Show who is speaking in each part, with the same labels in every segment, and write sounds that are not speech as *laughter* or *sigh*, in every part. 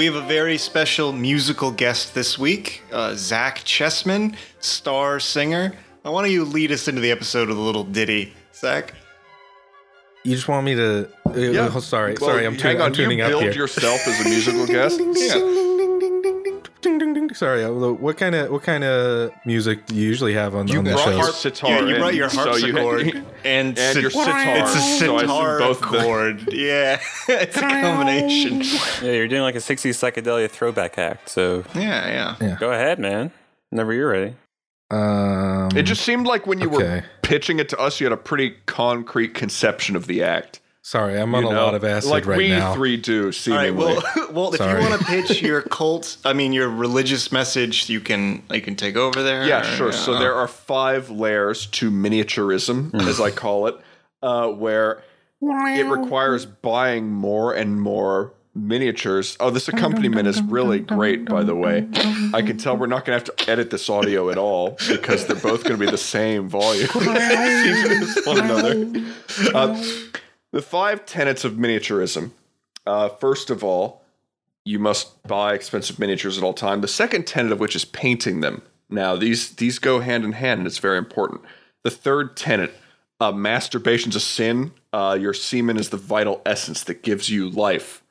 Speaker 1: People, we have a very special musical guest this week, uh, Zach Chessman, star singer. Why don't you lead us into the episode with a little ditty, Zach?
Speaker 2: You just want me to? Uh,
Speaker 3: Yeah.
Speaker 2: oh, sorry,
Speaker 3: Well,
Speaker 2: sorry. I'm, tu-
Speaker 3: hang on.
Speaker 2: I'm tuning
Speaker 3: you
Speaker 2: up
Speaker 3: build
Speaker 2: here.
Speaker 3: yourself as a musical guest.
Speaker 2: Ding, ding, ding. Sorry. uh, What kind of what kind of music do you usually have on,
Speaker 3: You
Speaker 2: on the
Speaker 3: brought
Speaker 2: shows?
Speaker 3: your sitar.
Speaker 1: You brought your
Speaker 3: so you-
Speaker 1: harpsichord *laughs* and,
Speaker 3: and your sitar.
Speaker 1: It's a
Speaker 3: So I both of them-
Speaker 1: chord. *laughs* Yeah, *laughs* it's a combination.
Speaker 4: Yeah, you're doing like a 60s psychedelia throwback act. So
Speaker 1: Yeah, yeah. yeah.
Speaker 4: go ahead, man. Whenever you're ready.
Speaker 2: Um,
Speaker 3: It just seemed like when you were pitching it to us, you had a pretty concrete conception of the act.
Speaker 2: Sorry, I'm on
Speaker 3: you
Speaker 2: a
Speaker 3: know?
Speaker 2: lot of acid
Speaker 3: like
Speaker 2: right
Speaker 3: we
Speaker 2: now.
Speaker 3: three do,
Speaker 1: All right.
Speaker 3: seemingly.
Speaker 1: Well, *laughs* well, if
Speaker 2: Sorry.
Speaker 1: you want to pitch your cult, I mean your religious message, you can you can take over there.
Speaker 3: yeah,
Speaker 1: or-
Speaker 3: sure. So there are five layers to miniaturism, as I call it, uh, where it requires buying more and more miniatures. Oh, this accompaniment is really great, by the way. I can tell we're not going to have to edit this audio at all because they're both going to be the same volume. *laughs* One another. Uh, the five tenets of miniaturism. Uh, first of all, you must buy expensive miniatures at all time. The second tenet of which is painting them. Now, these these go hand in hand, and it's very important. The third tenet, uh, masturbation's a sin. Uh, your semen is the vital essence that gives you life.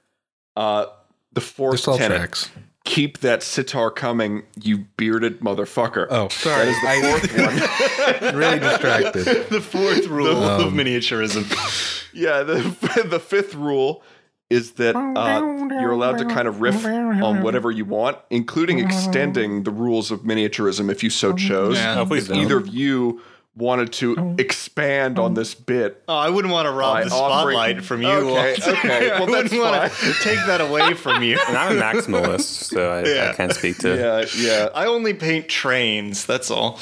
Speaker 3: Uh, the fourth
Speaker 2: this all
Speaker 3: tenet,
Speaker 2: tracks.
Speaker 3: Keep that sitar coming, you bearded motherfucker.
Speaker 2: Oh, sorry.
Speaker 3: That is the fourth *laughs* one.
Speaker 2: I'm really distracted. *laughs*
Speaker 1: the fourth rule
Speaker 2: Um,
Speaker 1: of miniaturism.
Speaker 3: Yeah, the *laughs* the fifth rule is that uh, you're allowed to kind of riff on whatever you want, including extending the rules of miniaturism if you so chose.
Speaker 1: Yeah.
Speaker 3: If either of you wanted to expand on this bit,
Speaker 1: Oh, I wouldn't want to rob
Speaker 3: By
Speaker 1: the
Speaker 3: offering-
Speaker 1: spotlight from you.
Speaker 3: Okay, *laughs* okay,
Speaker 1: I
Speaker 3: well,
Speaker 1: wouldn't
Speaker 3: that's
Speaker 1: want to take that away from you.
Speaker 4: And I'm a maximalist, so I,
Speaker 1: Yeah.
Speaker 4: I can't speak to.
Speaker 3: yeah, yeah.
Speaker 1: I only paint trains. That's all.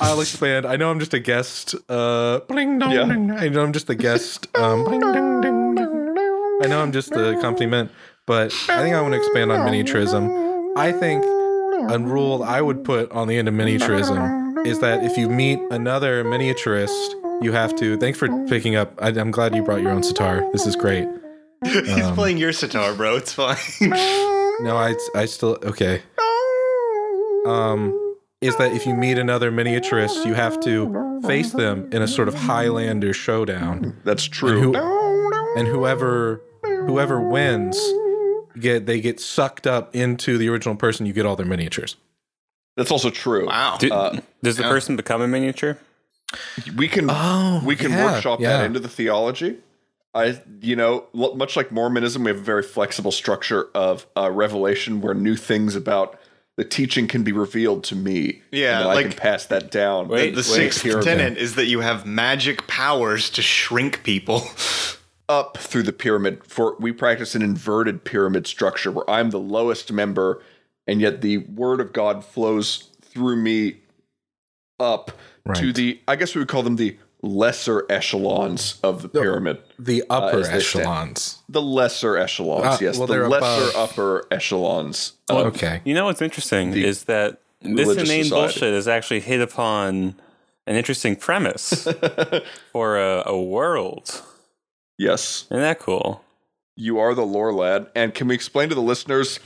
Speaker 2: I'll expand. I know I'm just a guest. Uh, bling dong.
Speaker 3: Yeah.
Speaker 2: ding. I know I'm just a guest. Um, bling ding ding ding. I know I'm just a accompaniment, but I think I want to expand on miniaturism. I think a rule I would put on the end of miniaturism is that if you meet another miniaturist, you have to. Thanks for picking up. I, I'm glad you brought your own sitar. This is great. *laughs*
Speaker 1: He's
Speaker 2: Um,
Speaker 1: playing your sitar, bro. It's fine. *laughs*
Speaker 2: No, I, I still okay. Um, is that if you meet another miniaturist, you have to face them in a sort of Highlander showdown,
Speaker 3: That's
Speaker 2: and,
Speaker 3: true.
Speaker 2: who, and whoever whoever wins, get they get sucked up into the original person. You get all their miniatures.
Speaker 3: That's also true.
Speaker 1: wow.
Speaker 4: Do-
Speaker 3: Uh,
Speaker 4: does the
Speaker 1: yeah.
Speaker 4: person become a miniature?
Speaker 3: We can
Speaker 2: Oh,
Speaker 3: we can
Speaker 2: yeah,
Speaker 3: workshop
Speaker 2: yeah.
Speaker 3: that into the theology. I, you know, much like Mormonism, we have a very flexible structure of uh, revelation where new things about the teaching can be revealed to me.
Speaker 1: Yeah,
Speaker 3: and then I
Speaker 1: like-
Speaker 3: can pass that down.
Speaker 4: Wait,
Speaker 1: the
Speaker 4: wait,
Speaker 1: sixth
Speaker 3: here,
Speaker 1: tenet is that you have magic powers to shrink people. *laughs*
Speaker 3: up through the pyramid. For we practice an inverted pyramid structure where I'm the lowest member, and yet the word of God flows through me up to the. I guess we would call them the lesser echelons of the pyramid.
Speaker 2: The upper
Speaker 3: as they stand.
Speaker 2: echelons.
Speaker 3: The lesser echelons,
Speaker 2: Ah,
Speaker 3: yes,
Speaker 2: well,
Speaker 3: the lesser
Speaker 2: above.
Speaker 3: upper echelons.
Speaker 4: Well,
Speaker 2: Okay.
Speaker 4: You know what's interesting
Speaker 3: The
Speaker 4: is that this
Speaker 3: religious
Speaker 4: inane
Speaker 3: society.
Speaker 4: bullshit has actually hit upon an interesting premise *laughs* for a, a world.
Speaker 3: yes,
Speaker 4: Isn't that cool?
Speaker 3: you are the lore lad, and can we explain to the listeners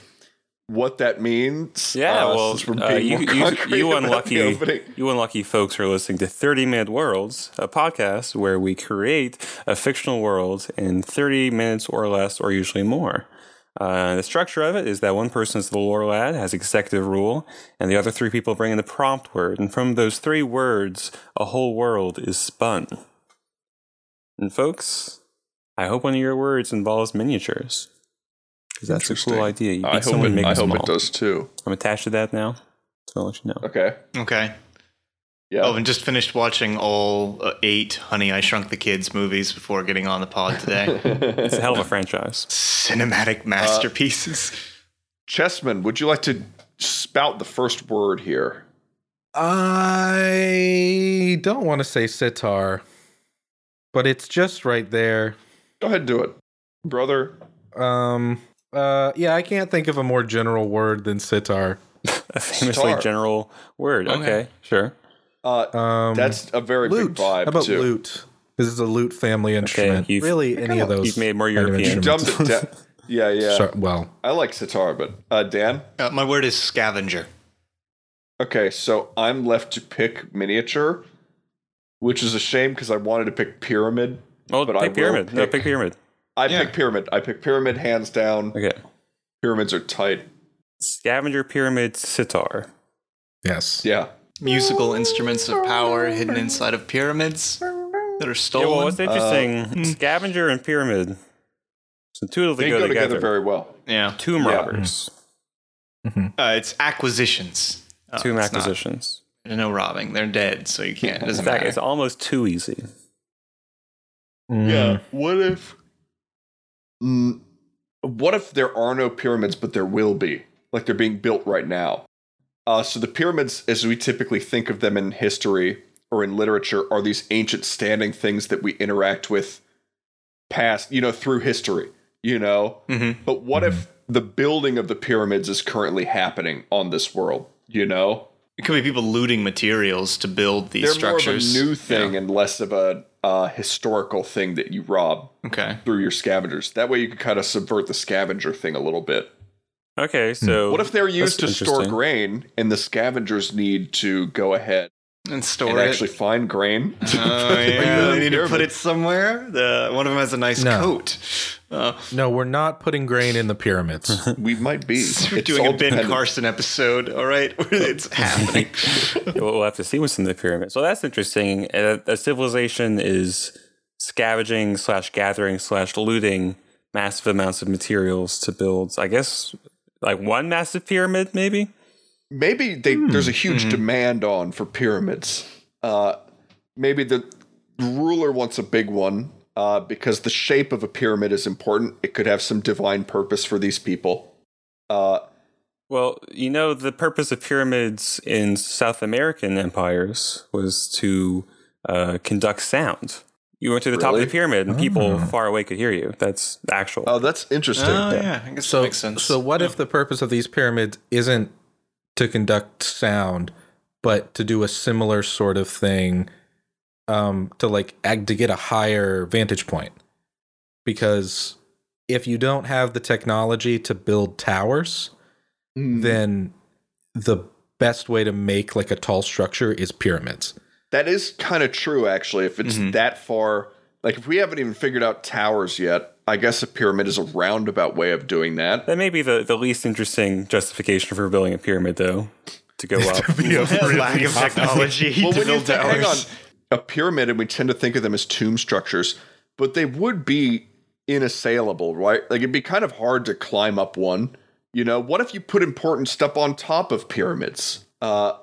Speaker 3: what that means?
Speaker 4: Yeah,
Speaker 3: Uh,
Speaker 4: well, uh, you, you, you *laughs* unlucky, you unlucky folks are listening to 30 Minute Worlds, a podcast where we create a fictional world in 30 minutes or less, or usually more. Uh, the structure of it is that one person is the lore lad, has executive rule, and the other three people bring in the prompt word. And from those three words, a whole world is spun. And folks, I hope one of your words involves miniatures. Because that's a cool idea. You
Speaker 3: I hope,
Speaker 4: someone,
Speaker 3: it, I hope it does too.
Speaker 4: I'm attached to that now. So I'll let you know.
Speaker 3: Okay.
Speaker 1: okay.
Speaker 3: Yeah.
Speaker 1: Oh, and just finished watching all uh, eight Honey I Shrunk the Kids movies before getting on the pod today. *laughs*
Speaker 4: It's a hell of a franchise.
Speaker 1: Cinematic masterpieces.
Speaker 3: Chessman, would you like to spout the first word here?
Speaker 2: I don't want to say sitar, but it's just right there.
Speaker 3: Go ahead and do it, brother.
Speaker 2: Um. Uh. Yeah, I can't think of a more general word than sitar.
Speaker 4: A famously
Speaker 3: Star.
Speaker 4: general word. Okay,
Speaker 1: Okay.
Speaker 4: sure.
Speaker 3: Uh,
Speaker 2: Um.
Speaker 3: that's a very
Speaker 2: lute.
Speaker 3: big vibe
Speaker 2: How about
Speaker 3: too.
Speaker 2: lute? This is a lute family instrument.
Speaker 4: you've-
Speaker 2: really, any of those.
Speaker 4: you've made more
Speaker 2: kind of
Speaker 4: European.
Speaker 3: You dumbed
Speaker 2: instruments.
Speaker 3: it down. *laughs* Yeah, yeah.
Speaker 2: So- well,
Speaker 3: I like sitar, but uh, Dan.
Speaker 1: Uh, my word is scavenger.
Speaker 3: Okay, so I'm left to pick miniature, which is a shame because I wanted to pick pyramid.
Speaker 4: Well,
Speaker 3: But I
Speaker 4: pick
Speaker 3: will
Speaker 4: pyramid. No,
Speaker 3: pick-
Speaker 4: pick pyramid.
Speaker 3: I
Speaker 1: Yeah.
Speaker 3: pick pyramid. I pick pyramid hands down.
Speaker 4: Okay.
Speaker 3: Pyramids are tight.
Speaker 4: Scavenger pyramid sitar.
Speaker 2: yes.
Speaker 3: Yeah.
Speaker 1: Musical instruments of power hidden inside of pyramids that are
Speaker 4: Yeah,
Speaker 1: stolen.
Speaker 4: well, what's interesting? scavenger and pyramid. So intuitively
Speaker 3: They
Speaker 4: go,
Speaker 3: go together
Speaker 4: together.
Speaker 3: very well.
Speaker 1: yeah.
Speaker 4: Tomb
Speaker 3: Yeah.
Speaker 4: robbers.
Speaker 1: Uh, it's acquisitions. Uh,
Speaker 4: Tomb
Speaker 1: it's not-
Speaker 4: acquisitions.
Speaker 1: There's no robbing. They're dead, so you can't. It
Speaker 4: In
Speaker 1: doesn't
Speaker 4: fact,
Speaker 1: matter.
Speaker 4: it's almost too easy.
Speaker 2: Mm.
Speaker 3: What if? Mm, what if there are no pyramids, but there will be? Like they're being built right now. Uh, so the pyramids, as we typically think of them in history or in literature, are these ancient standing things that we interact with past, you know, through history. You know,
Speaker 1: Mhm.
Speaker 3: but what if the building of the pyramids is currently happening on this world? You know,
Speaker 1: It could be people looting materials to build these
Speaker 3: they're
Speaker 1: structures.
Speaker 3: more of a new thing
Speaker 1: Yeah.
Speaker 3: and less of a uh, historical thing that you rob.
Speaker 1: Okay.
Speaker 3: through your scavengers. That way you can kind of subvert the scavenger thing a little bit.
Speaker 4: Okay, so
Speaker 3: What if they're used to store grain and the scavengers need to go ahead
Speaker 1: And store
Speaker 3: and
Speaker 1: it.
Speaker 3: actually find grain?
Speaker 1: Oh *laughs* yeah, they need to put it somewhere. The one of them has a nice
Speaker 2: No.
Speaker 1: coat. Uh,
Speaker 2: No, we're not putting grain in the pyramids. *laughs*
Speaker 3: we might be. *laughs*
Speaker 1: we're
Speaker 3: It's
Speaker 1: doing
Speaker 3: all
Speaker 1: a Ben
Speaker 3: dependent.
Speaker 1: Carson episode. All right, *laughs* it's happening.
Speaker 4: we'll we'll have to see what's in the pyramid. So that's interesting. A, a civilization is scavenging slash gathering slash looting massive amounts of materials to build. I guess like one massive pyramid, maybe.
Speaker 3: Maybe they, there's a huge demand on for pyramids. Uh, maybe the ruler wants a big one uh, because the shape of a pyramid is important. It could have some divine purpose for these people. Uh,
Speaker 4: Well, you know, the purpose of pyramids in South American empires was to uh, conduct sound. You went to the top of the pyramid, and people far away could hear you. That's actual.
Speaker 3: oh, that's interesting.
Speaker 1: oh yeah, I guess
Speaker 2: so,
Speaker 1: that makes sense.
Speaker 2: so what if the purpose of these pyramids isn't to conduct sound, but to do a similar sort of thing, um, to like ag- to get a higher vantage point? Because if you don't have the technology to build towers,
Speaker 3: Hmm.
Speaker 2: then the best way to make like a tall structure is pyramids.
Speaker 3: That is kind of true, actually. If it's that far, like if we haven't even figured out towers yet, I guess a pyramid is a roundabout way of doing that.
Speaker 4: that may be the, the least interesting justification for building a pyramid, though, to go *laughs* up. *laughs*
Speaker 1: lack of technology
Speaker 3: Well,
Speaker 1: to
Speaker 3: when you
Speaker 1: build
Speaker 3: th- hang on,
Speaker 1: towers.
Speaker 3: A pyramid, and we tend to think of them as tomb structures, but they would be inassailable, right? Like it'd be kind of hard to climb up one. You know, what if you put important stuff on top of pyramids? Uh,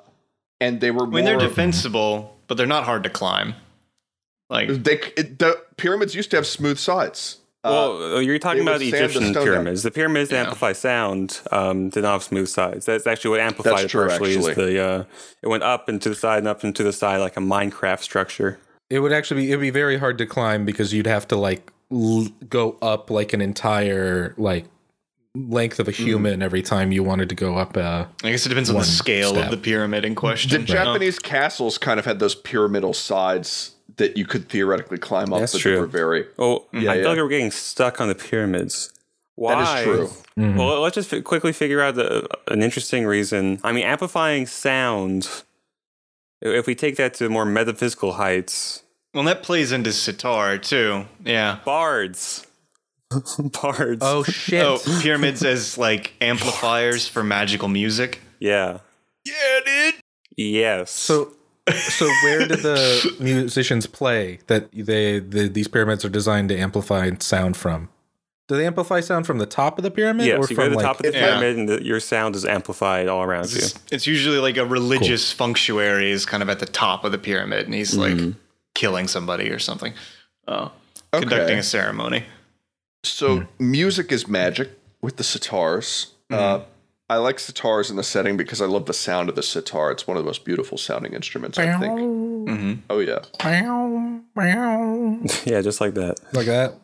Speaker 3: and they were
Speaker 1: I mean, they're defensible, but they're not hard to climb. Like
Speaker 3: they it, the pyramids used to have smooth sides. Uh,
Speaker 4: Well, you're talking about the
Speaker 3: sand the
Speaker 4: Egyptian
Speaker 3: down.
Speaker 4: pyramids. The pyramids that
Speaker 1: Yeah.
Speaker 4: amplify sound um, did not have smooth sides. That's actually what amplified
Speaker 3: That's
Speaker 4: it
Speaker 3: true,
Speaker 4: partially. Is
Speaker 3: actually.
Speaker 4: the uh, it went up and to the side and up and to the side like a Minecraft structure.
Speaker 2: It would actually be it'd be very hard to climb because you'd have to like l- go up like an entire like length of a human every time you wanted to go up. Uh,
Speaker 1: I guess it depends on the scale
Speaker 2: step.
Speaker 1: of the pyramid in question.
Speaker 3: the
Speaker 1: question.
Speaker 3: Japanese castles kind of had those pyramidal sides that you could theoretically climb up.
Speaker 4: That's
Speaker 3: but
Speaker 4: true.
Speaker 3: They were very
Speaker 4: Oh,
Speaker 3: Yeah,
Speaker 4: I feel
Speaker 3: yeah.
Speaker 4: like we're getting stuck on the pyramids. Why?
Speaker 3: That is true. Mm-hmm.
Speaker 4: Well, let's just fi- quickly figure out the, uh, an interesting reason. I mean, amplifying sound. If we take that to more metaphysical heights,
Speaker 1: Well, that plays into sitar too. Yeah.
Speaker 4: bards, *laughs* bards.
Speaker 2: oh shit!
Speaker 1: Oh, pyramids as like amplifiers for magical music.
Speaker 4: yeah,
Speaker 3: Yeah, dude.
Speaker 4: yes.
Speaker 2: So, so where did the *laughs* musicians play that they the, these pyramids are designed to amplify sound from? Do they amplify sound from the top of the pyramid
Speaker 4: yes,
Speaker 2: or
Speaker 4: you go to the
Speaker 2: like?
Speaker 4: top of the
Speaker 1: Yeah.
Speaker 4: pyramid, and the, your sound is amplified all around you.
Speaker 1: It's, it's usually like a religious functionary is kind of at the top of the pyramid, and he's like mm-hmm. killing somebody or something. Oh, conducting a ceremony.
Speaker 3: So hmm. music is magic with the sitars. Uh, mm-hmm. I like sitars in the setting because I love the sound of the sitar. It's one of the most beautiful sounding instruments. I think.
Speaker 1: Mm-hmm.
Speaker 3: Oh yeah, *laughs*
Speaker 4: yeah, just like that.
Speaker 2: like that.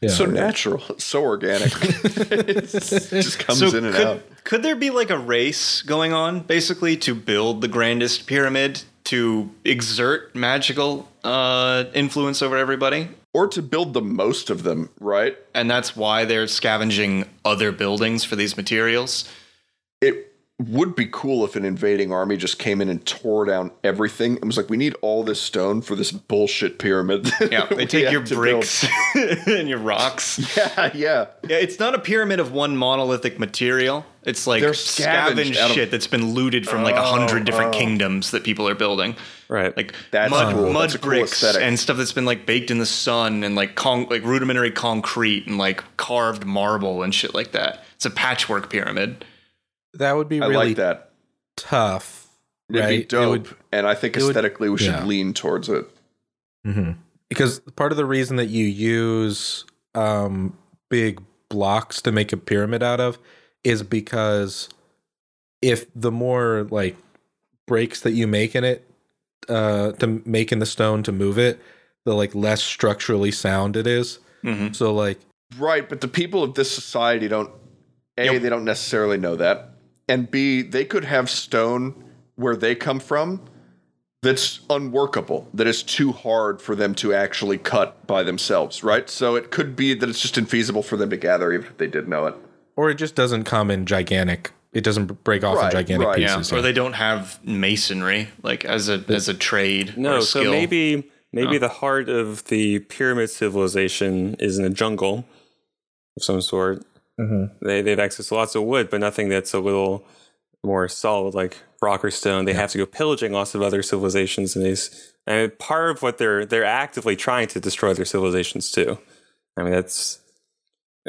Speaker 2: Yeah.
Speaker 3: so natural, so organic. *laughs* it just comes in and
Speaker 1: could,
Speaker 3: out.
Speaker 1: could there be like a race going on basically to build the grandest pyramid to exert magical uh, influence over everybody?
Speaker 3: or to build the most of them, right?
Speaker 1: And that's why they're scavenging other buildings for these materials.
Speaker 3: It would be cool if an invading army just came in and tore down everything. It was like, we need all this stone for this bullshit pyramid. *laughs*
Speaker 1: Yeah, they take your bricks *laughs* and your rocks. *laughs*
Speaker 3: Yeah, yeah.
Speaker 1: Yeah, it's not a pyramid of one monolithic material. It's like
Speaker 3: They're
Speaker 1: scavenged,
Speaker 3: scavenged out of-
Speaker 1: shit that's been looted from like a hundred different
Speaker 3: oh, oh.
Speaker 1: kingdoms that people are building.
Speaker 4: Right.
Speaker 1: Like
Speaker 3: That's
Speaker 1: mud,
Speaker 3: cool.
Speaker 1: mud
Speaker 3: That's a cool
Speaker 1: bricks and stuff that's been like baked in the sun and like con- like rudimentary concrete and like carved marble and shit like that. It's a patchwork pyramid.
Speaker 2: That would be
Speaker 3: I
Speaker 2: really
Speaker 3: like that.
Speaker 2: tough.
Speaker 3: It'd
Speaker 2: right?
Speaker 3: be
Speaker 2: It
Speaker 3: dope.
Speaker 2: would-
Speaker 3: and I think
Speaker 2: it would-
Speaker 3: aesthetically we should
Speaker 2: yeah.
Speaker 3: lean towards it.
Speaker 2: Mhm. Because part of the reason that you use um, big blocks to make a pyramid out of is because if the more like breaks that you make in it uh, to make in the stone to move it, the like less structurally sound it is.
Speaker 1: Mhm.
Speaker 2: So like
Speaker 3: Right, but the people of this society don't A,
Speaker 1: Yep.
Speaker 3: they don't necessarily know that. And B, they could have stone where they come from that's unworkable, that is too hard for them to actually cut by themselves, right? So it could be that it's just infeasible for them to gather even if they did know it.
Speaker 2: or it just doesn't come in gigantic. It doesn't break off in gigantic
Speaker 3: right.
Speaker 1: Yeah,
Speaker 2: pieces.
Speaker 1: or they don't have masonry like as a as a trade. or
Speaker 4: No,
Speaker 1: a
Speaker 4: so
Speaker 1: skill.
Speaker 4: maybe maybe oh. the heart of the pyramid civilization is in a jungle of some sort. Mm-hmm. They they've access to lots of wood, but nothing that's a little more solid like rock or stone. They have to go pillaging lots of other civilizations, and these and part of what they're they're actively trying to destroy their civilizations too. I mean, that's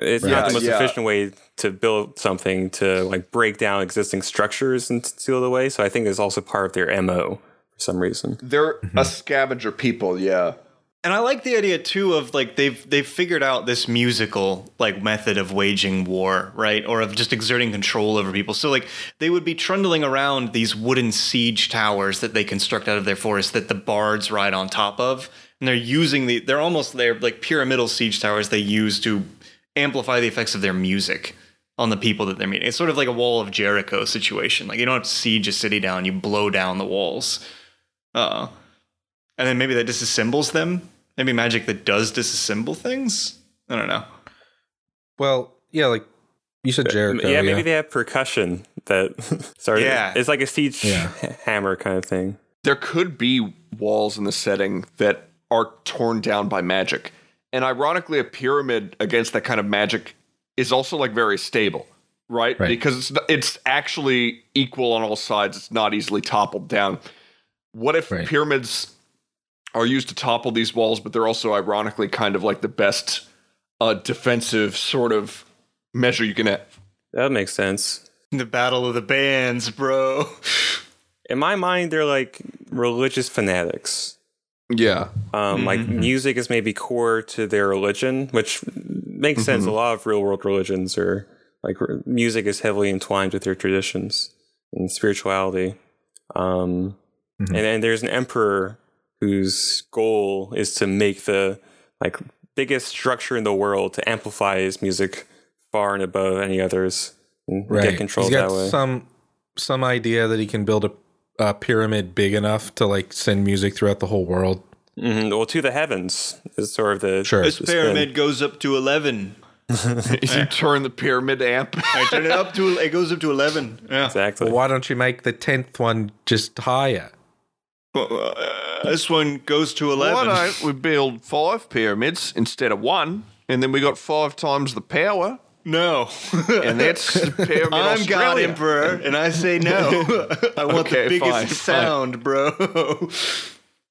Speaker 4: it's not the most
Speaker 3: yeah.
Speaker 4: efficient way to build something to like break down existing structures and steal it away. So I think it's also part of their mo for some reason.
Speaker 3: They're a mm-hmm. scavenger people, yeah.
Speaker 1: And I like the idea too of like they've they've figured out this musical like method of waging war, right? Or of just exerting control over people. So like they would be trundling around these wooden siege towers that they construct out of their forest that the bards ride on top of. And they're using the they're almost they're like pyramidal siege towers they use to amplify the effects of their music on the people that they're meeting. It's sort of like a wall of Jericho situation. Like you don't have to siege a city down, you blow down the walls. Uh and then maybe that disassembles them. Maybe magic that does disassemble things. I don't know.
Speaker 2: well, yeah, like you said, uh, Jericho.
Speaker 4: yeah, maybe they have percussion that *laughs* sorry.
Speaker 1: Yeah.
Speaker 4: It's like a siege
Speaker 2: Yeah. *laughs*
Speaker 4: hammer kind of thing.
Speaker 3: there could be walls in the setting that are torn down by magic. And ironically, a pyramid against that kind of magic is also like very stable, right?
Speaker 2: Right.
Speaker 3: Because it's it's actually equal on all sides. It's not easily toppled down. What if
Speaker 2: Right.
Speaker 3: pyramids are used to topple these walls, but they're also ironically kind of like the best uh, defensive sort of measure you can have?
Speaker 4: That makes sense.
Speaker 1: The battle of the bands, bro.
Speaker 4: In my mind, they're like religious fanatics.
Speaker 3: Yeah.
Speaker 4: Um, Like music is maybe core to their religion, which makes sense. A lot of real world religions are like r- music is heavily entwined with their traditions and spirituality. Um,
Speaker 2: Mhm.
Speaker 4: and, and there's an emperor whose goal is to make the like biggest structure in the world to amplify his music far and above any others and get control
Speaker 2: He's got
Speaker 4: that way.
Speaker 2: some some idea that he can build a, a pyramid big enough to like send music throughout the whole world.
Speaker 4: Mhm. Well, to the heavens is sort of the
Speaker 2: Sure.
Speaker 1: This
Speaker 4: the spin.
Speaker 1: pyramid goes up to eleven. *laughs*
Speaker 3: you turn the pyramid amp. *laughs*
Speaker 1: I turn it up to it goes up to eleven. Yeah.
Speaker 4: Exactly.
Speaker 2: Well, why don't you make the tenth one just higher?
Speaker 1: Uh, this one goes to
Speaker 3: 11.
Speaker 1: Why
Speaker 3: don't we build five pyramids instead of one? And then we got five times the power.
Speaker 1: No.
Speaker 3: And that's the pyramid *laughs*
Speaker 1: I'm God Emperor, and I say no. I want
Speaker 3: Okay,
Speaker 1: the biggest
Speaker 3: fine, fine.
Speaker 1: sound, bro.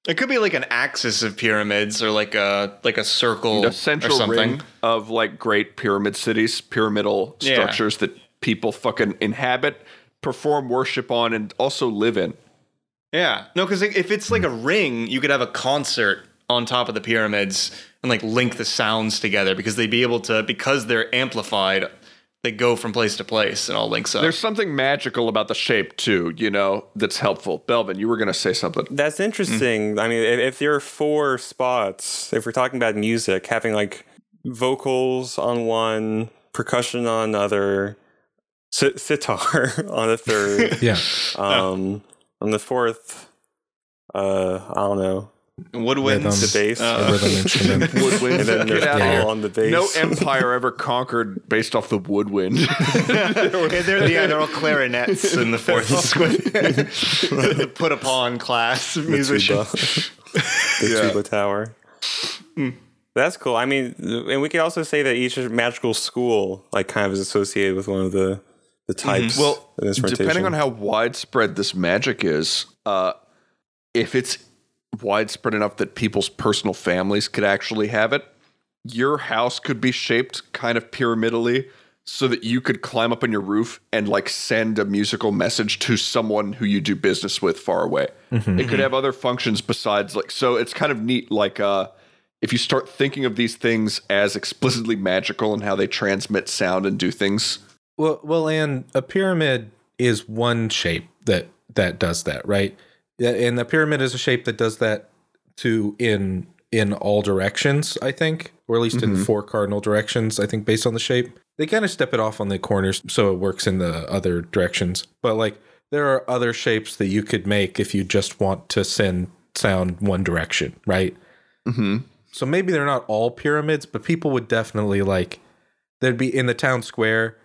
Speaker 1: It could be like an axis of pyramids, or like a like a circle,
Speaker 3: A
Speaker 1: or
Speaker 3: central
Speaker 1: something.
Speaker 3: ring of like great pyramid cities, pyramidal
Speaker 1: Yeah.
Speaker 3: structures that people fucking inhabit, perform worship on, and also live in.
Speaker 1: Yeah, no, because if it's like a ring, you could have a concert on top of the pyramids and like link the sounds together because they'd be able to because they're amplified. They go from place to place and all links up.
Speaker 3: There's something magical about the shape too, you know, that's helpful. Belvin, you were gonna say something.
Speaker 4: That's interesting. I mean, if, if there are four spots, if we're talking about music, having like vocals on one, percussion on another, sitar *laughs* on a third,
Speaker 2: Yeah.
Speaker 4: um, on the fourth, uh, I don't know,
Speaker 1: Woodwinds.
Speaker 2: Rhythm.
Speaker 4: The bass.
Speaker 2: a
Speaker 1: Uh,
Speaker 2: rhythm *laughs* instrument.
Speaker 3: Woodwind.
Speaker 4: And then there's
Speaker 3: Get out
Speaker 2: Yeah.
Speaker 4: on the bass.
Speaker 3: No empire ever conquered based off the woodwind. *laughs*
Speaker 1: yeah, they're, yeah, they're all clarinets *laughs* in the fourth square. the put upon class of musician.
Speaker 4: the
Speaker 3: Yeah.
Speaker 4: tuba tower. That's cool. I mean, and we could also say that each magical school, like, kind of is associated with one of the the types.
Speaker 3: well,
Speaker 4: of instrumentation.
Speaker 3: depending on how widespread this magic is, uh, if it's widespread enough that people's personal families could actually have it, your house could be shaped kind of pyramidally so that you could climb up on your roof and like send a musical message to someone who you do business with far away. It could have other functions besides like so it's kind of neat like uh if you start thinking of these things as explicitly magical and how they transmit sound and do things.
Speaker 2: Well, well, and a pyramid is one shape that that does that, right? And the pyramid is a shape that does that to in in all directions, I think, or at least in four cardinal directions. I think based on the shape, they kind of step it off on the corners so it works in the other directions. But like, there are other shapes that you could make if you just want to send sound one direction, right?
Speaker 3: Mm-hmm.
Speaker 2: So maybe they're not all pyramids, but people would definitely like there'd be in the town square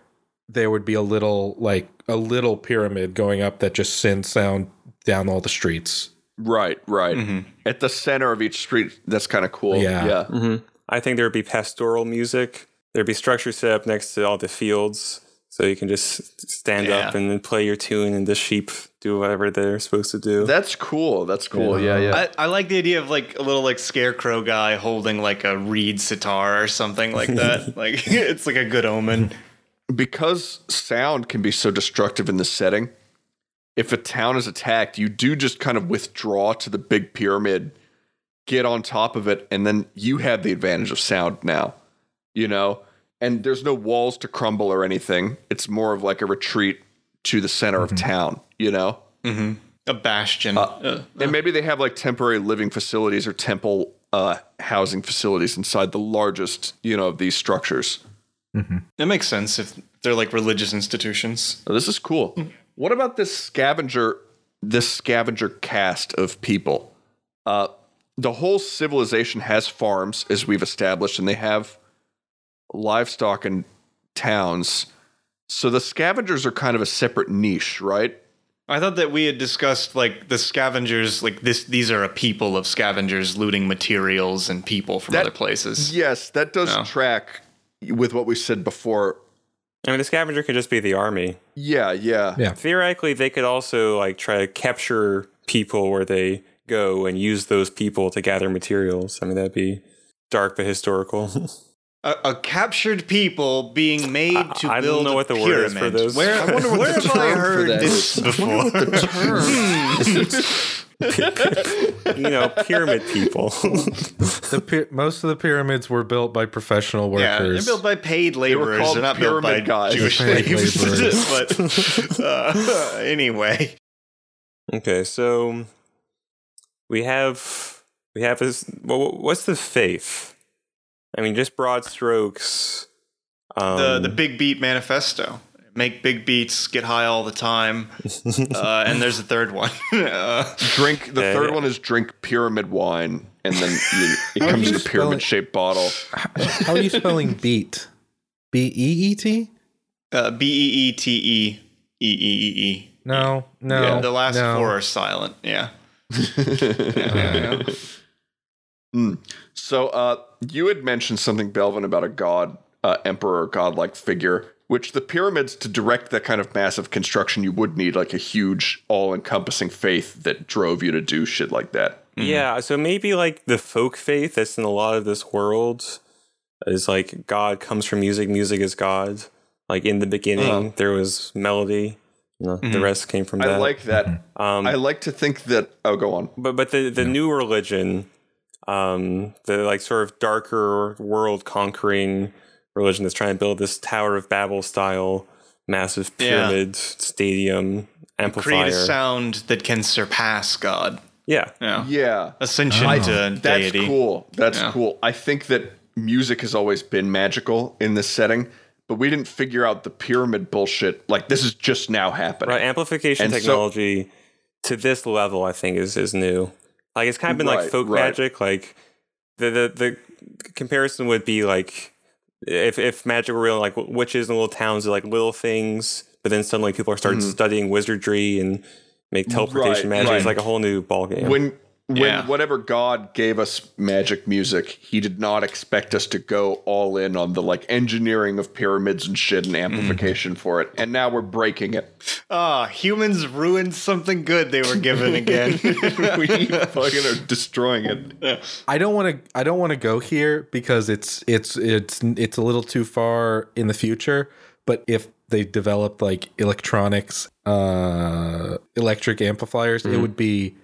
Speaker 2: there would be a little like a little pyramid going up that just sends sound down all the streets.
Speaker 3: Right, right. At the center of each street, that's kind of cool.
Speaker 2: Yeah.
Speaker 3: yeah.
Speaker 4: Mhm. I think there would be pastoral music. There'd be structures set up next to all the fields, so you can just stand
Speaker 1: Yeah.
Speaker 4: up and then play your tune, and the sheep do whatever they're supposed to do.
Speaker 3: That's cool. That's cool. Yeah, yeah.
Speaker 1: I, I like the idea of like a little like scarecrow guy holding like a reed sitar or something like *laughs* that. like *laughs* it's like a good omen.
Speaker 3: Because sound can be so destructive in this setting, if a town is attacked, you do just kind of withdraw to the big pyramid, get on top of it, and then you have the advantage of sound now, you know? And there's no walls to crumble or anything. It's more of like a retreat to the center of town, you know?
Speaker 1: A bastion. Uh,
Speaker 3: And maybe they have like temporary living facilities or temple uh, housing facilities inside the largest, you know, of these structures.
Speaker 1: It makes sense if they're like religious institutions.
Speaker 3: Oh, this is cool. What about this scavenger? This scavenger cast of people. Uh, the whole civilization has farms, as we've established, and they have livestock and towns. So the scavengers are kind of a separate niche, right?
Speaker 1: I thought that we had discussed like the scavengers, like this. These are a people of scavengers looting materials and people from
Speaker 3: That-
Speaker 1: other places.
Speaker 3: Yes, that does
Speaker 1: No.
Speaker 3: track with what we said before.
Speaker 4: I mean, the scavenger could just be the army.
Speaker 3: Yeah, yeah.
Speaker 2: Yeah.
Speaker 4: Theoretically, they could also like try to capture people where they go and use those people to gather materials. I mean, that'd be dark but historical. *laughs*
Speaker 1: A, a captured people being made to
Speaker 4: I don't know
Speaker 1: a
Speaker 4: what the word is for
Speaker 1: pyramid.
Speaker 4: those.
Speaker 1: Where,
Speaker 3: I wonder what
Speaker 1: where
Speaker 3: the
Speaker 1: have I
Speaker 3: term for
Speaker 1: heard
Speaker 3: that
Speaker 1: this
Speaker 3: is. *laughs* *laughs*
Speaker 1: before? *laughs*
Speaker 4: you know, pyramid people. *laughs*
Speaker 2: The py- most of the pyramids were built by professional
Speaker 1: Yeah, they're
Speaker 2: workers.
Speaker 1: built by paid laborers.
Speaker 3: called
Speaker 1: They're not built by
Speaker 3: pyramid guys.
Speaker 1: Jewish slaves. *laughs* but uh, anyway,
Speaker 4: okay, so we have we have this. Well, what's the faith? I mean, just broad strokes. Um,
Speaker 1: the the Big Beat Manifesto. Make big beats, get high all the time, *laughs* uh, and there's a third one. *laughs* uh,
Speaker 3: Drink. The
Speaker 4: Yeah,
Speaker 3: third
Speaker 4: yeah.
Speaker 3: one is drink pyramid wine, and then you, it *laughs*
Speaker 2: How
Speaker 3: comes
Speaker 2: you
Speaker 3: in a pyramid shaped bottle.
Speaker 2: How are you spelling beat? B E E T?
Speaker 1: uh, B E E T E E E E E.
Speaker 2: No, no.
Speaker 1: Yeah, the last
Speaker 2: no.
Speaker 1: four are silent. Yeah. Yeah.
Speaker 3: Mm. So, uh, you had mentioned something, Belvin, about a god, uh, emperor, godlike figure. Which the pyramids, to direct that kind of massive construction, you would need like a huge, all-encompassing faith that drove you to do shit like that.
Speaker 4: Yeah, so maybe like the folk faith that's in a lot of this world is like God comes from music, music is God. Like in the beginning,
Speaker 3: Uh-huh.
Speaker 4: there was melody. You know, The rest came from that.
Speaker 3: I like that.
Speaker 4: um,
Speaker 3: I like to think that. Oh, go on.
Speaker 4: but but the the new religion, um, the like sort of darker world conquering religion that's trying to build this Tower of Babel style massive
Speaker 1: Yeah.
Speaker 4: pyramid stadium amplifier.
Speaker 1: Create a sound that can surpass God.
Speaker 4: yeah,
Speaker 1: Yeah.
Speaker 3: Yeah,
Speaker 1: Ascension
Speaker 2: Oh.
Speaker 1: to
Speaker 3: that's
Speaker 1: deity.
Speaker 3: cool. That's
Speaker 1: Yeah.
Speaker 3: cool. I think that music has always been magical in this setting, but we didn't figure out the pyramid bullshit. Like this is just now happening.
Speaker 4: right. Amplification
Speaker 3: And so-
Speaker 4: technology to this level, I think, is is new. Like it's kind of been like folk
Speaker 3: right.
Speaker 4: magic. Like the, the the comparison would be like if if magic were real, like witches in little towns are like little things, but then suddenly people are starting studying wizardry and make teleportation
Speaker 3: Mm-hmm. Right,
Speaker 4: magic. It's like a whole new ballgame.
Speaker 3: when when
Speaker 1: Yeah.
Speaker 3: whatever god gave us magic music he did not expect us to go all in on the like engineering of pyramids and shit and amplification for it and now we're breaking it
Speaker 1: Ah, humans ruined something good they were given again. *laughs*
Speaker 3: we fucking are destroying it *laughs*
Speaker 2: I don't want to. I don't want to go here because it's it's it's it's a little too far in the future. But if they developed like electronics, uh, electric amplifiers, it would be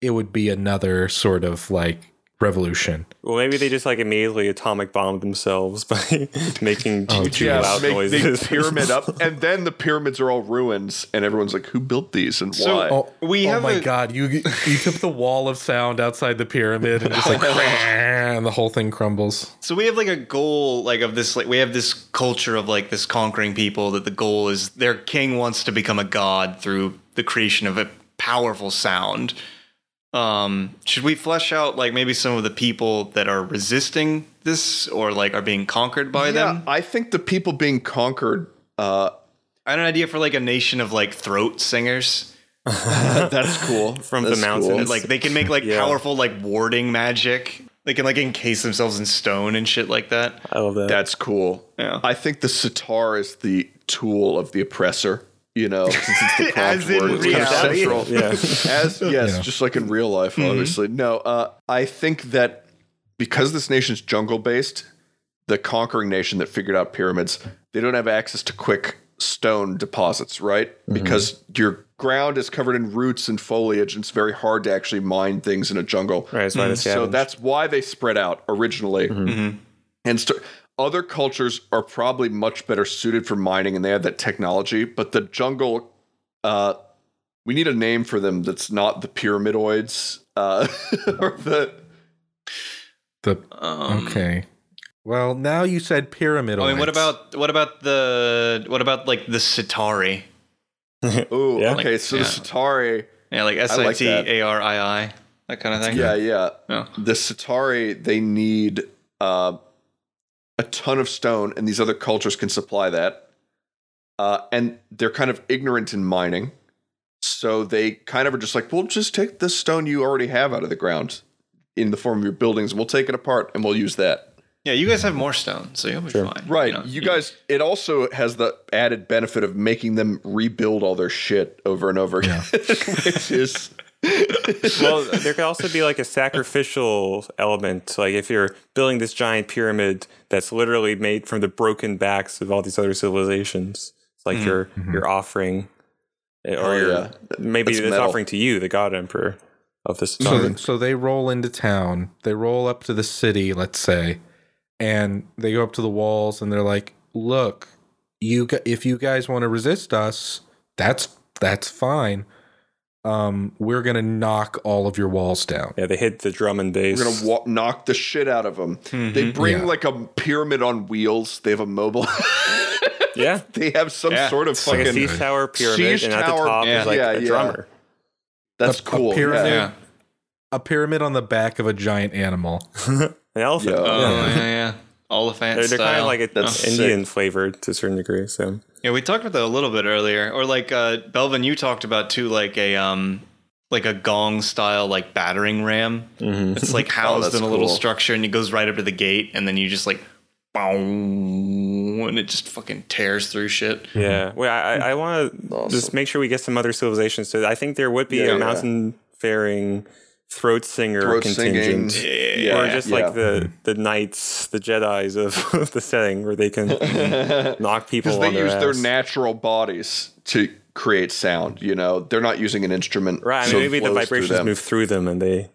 Speaker 2: it would be another sort of like revolution.
Speaker 4: well, maybe they just like immediately atomic bomb themselves by *laughs* making
Speaker 2: Oh,
Speaker 4: too, too
Speaker 3: yeah
Speaker 4: loud
Speaker 3: make
Speaker 4: noises.
Speaker 3: the pyramid up *laughs* and then the pyramids are all ruins and everyone's like who built these and
Speaker 1: So-
Speaker 3: why
Speaker 2: Oh,
Speaker 1: We
Speaker 2: oh
Speaker 1: have
Speaker 2: my
Speaker 1: a-
Speaker 2: god! You you took the wall of sound outside the pyramid and just like *laughs* and the whole thing crumbles.
Speaker 1: So we have like a goal, like of this, like we have this culture of like this conquering people that the goal is their king wants to become a god through the creation of a powerful sound. Um, should we flesh out like maybe some of the people that are resisting this or like are being conquered by
Speaker 3: yeah
Speaker 1: them?
Speaker 3: i think the people being conquered uh
Speaker 1: I had an idea for like a nation of like throat singers. *laughs*
Speaker 3: that's cool *laughs*
Speaker 4: From the mountains.
Speaker 1: And, like they can make like
Speaker 4: Yeah.
Speaker 1: powerful like warding magic. They can like encase themselves in stone and shit like that.
Speaker 4: I love that.
Speaker 3: That's cool.
Speaker 1: Yeah.
Speaker 3: I think the sitar is the tool of the oppressor. You know, *laughs* since it's the prompt
Speaker 1: As in
Speaker 3: word, it's kind of central.
Speaker 4: Yeah. *laughs*
Speaker 3: As *laughs* yes,
Speaker 2: Yeah.
Speaker 3: just like in real life,
Speaker 1: Mm-hmm.
Speaker 3: obviously. No, uh, I think that because this nation's jungle based, the conquering nation that figured out pyramids, they don't have access to quick stone deposits, right?
Speaker 1: Mm-hmm.
Speaker 3: Because your ground is covered in roots and foliage, and it's very hard to actually mine things in a jungle.
Speaker 4: Right, that's why the
Speaker 3: So that's why they spread out originally. And st- other cultures are probably much better suited for mining and they have that technology. But the jungle, uh, we need a name for them that's not the pyramidoids uh, *laughs* or the.
Speaker 2: The
Speaker 1: Um,
Speaker 2: okay. Well, now you said pyramid.
Speaker 1: I mean, what about what about the what about like the Sitari? *laughs*
Speaker 3: Oh,
Speaker 4: Yeah.
Speaker 3: okay. So
Speaker 1: yeah.
Speaker 3: the Sitari.
Speaker 1: Yeah, like S
Speaker 3: I
Speaker 1: I
Speaker 3: like
Speaker 1: T A R I I, that kind of thing.
Speaker 3: Yeah, yeah.
Speaker 1: Oh.
Speaker 3: The Sitari, they need uh, a ton of stone, and these other cultures can supply that. Uh, and they're kind of ignorant in mining. So they kind of are just like, we'll just take the stone you already have out of the ground in the form of your buildings, we'll take it apart and we'll use that.
Speaker 1: Yeah, you guys have more stone, so you'll be fine.
Speaker 3: Right.
Speaker 1: know?
Speaker 3: You guys, it also has the added benefit of making them rebuild all their shit over and over again, *laughs* which is.
Speaker 4: Well, there could also be like a sacrificial element. Like if you're building this giant pyramid that's literally made from the broken backs of all these other civilizations, it's like you're you're offering, eh, or
Speaker 3: Oh,
Speaker 4: you're
Speaker 3: yeah.
Speaker 4: maybe
Speaker 3: That's
Speaker 4: it's offering to you, the god emperor of this.
Speaker 2: So, so they roll into town. They roll up to the city, let's say, and they go up to the walls and they're like, "Look, you if you guys want to resist us, that's that's fine. Um, we're gonna knock all of your walls down."
Speaker 4: yeah, they hit the drum and bass.
Speaker 3: We're gonna wa- knock the shit out of them. They bring
Speaker 2: Yeah.
Speaker 3: like a pyramid on wheels. They have a mobile. *laughs*
Speaker 4: yeah,
Speaker 3: they have some
Speaker 1: Yeah.
Speaker 3: sort of
Speaker 2: It's
Speaker 4: like a
Speaker 3: fucking.
Speaker 4: siege tower pyramid,
Speaker 3: Siege
Speaker 4: and at the top
Speaker 1: yeah.
Speaker 4: is like
Speaker 3: Yeah,
Speaker 4: a
Speaker 3: yeah.
Speaker 4: drummer.
Speaker 3: That's
Speaker 2: a
Speaker 3: cool.
Speaker 2: pyramid.
Speaker 3: yeah.
Speaker 1: Yeah.
Speaker 2: A pyramid on the back of a giant animal. *laughs*
Speaker 4: An elephant.
Speaker 3: Yeah.
Speaker 1: Oh
Speaker 4: yeah.
Speaker 1: yeah, yeah. Oliphant
Speaker 4: They're, they're kind of like a,
Speaker 3: That's
Speaker 4: Indian flavored to a certain degree. So
Speaker 1: Yeah, we talked about that a little bit earlier. Or like uh Belvin, you talked about too, like a um like a gong style like battering ram. It's like *laughs* housed
Speaker 3: that's
Speaker 1: in a little
Speaker 3: cool.
Speaker 1: structure and it goes right up to the gate and then you just like boom and it just fucking tears through shit.
Speaker 4: Yeah. Well, I, I, I want to
Speaker 3: Awesome.
Speaker 4: just make sure we get some other civilizations. So I think there would be
Speaker 3: Yeah,
Speaker 4: a
Speaker 3: yeah.
Speaker 4: mountain faring throat singer
Speaker 3: Throat singing.
Speaker 4: contingent.
Speaker 3: Yeah,
Speaker 4: or just
Speaker 3: yeah.
Speaker 4: like the the knights, the Jedi's *laughs* of the setting, where they can *laughs* knock people
Speaker 3: Because they
Speaker 4: their
Speaker 3: use their natural bodies to create sound. You know, they're not using an instrument.
Speaker 4: right. I mean,
Speaker 3: so it
Speaker 4: maybe the
Speaker 3: flows through
Speaker 4: vibrations move through them, and they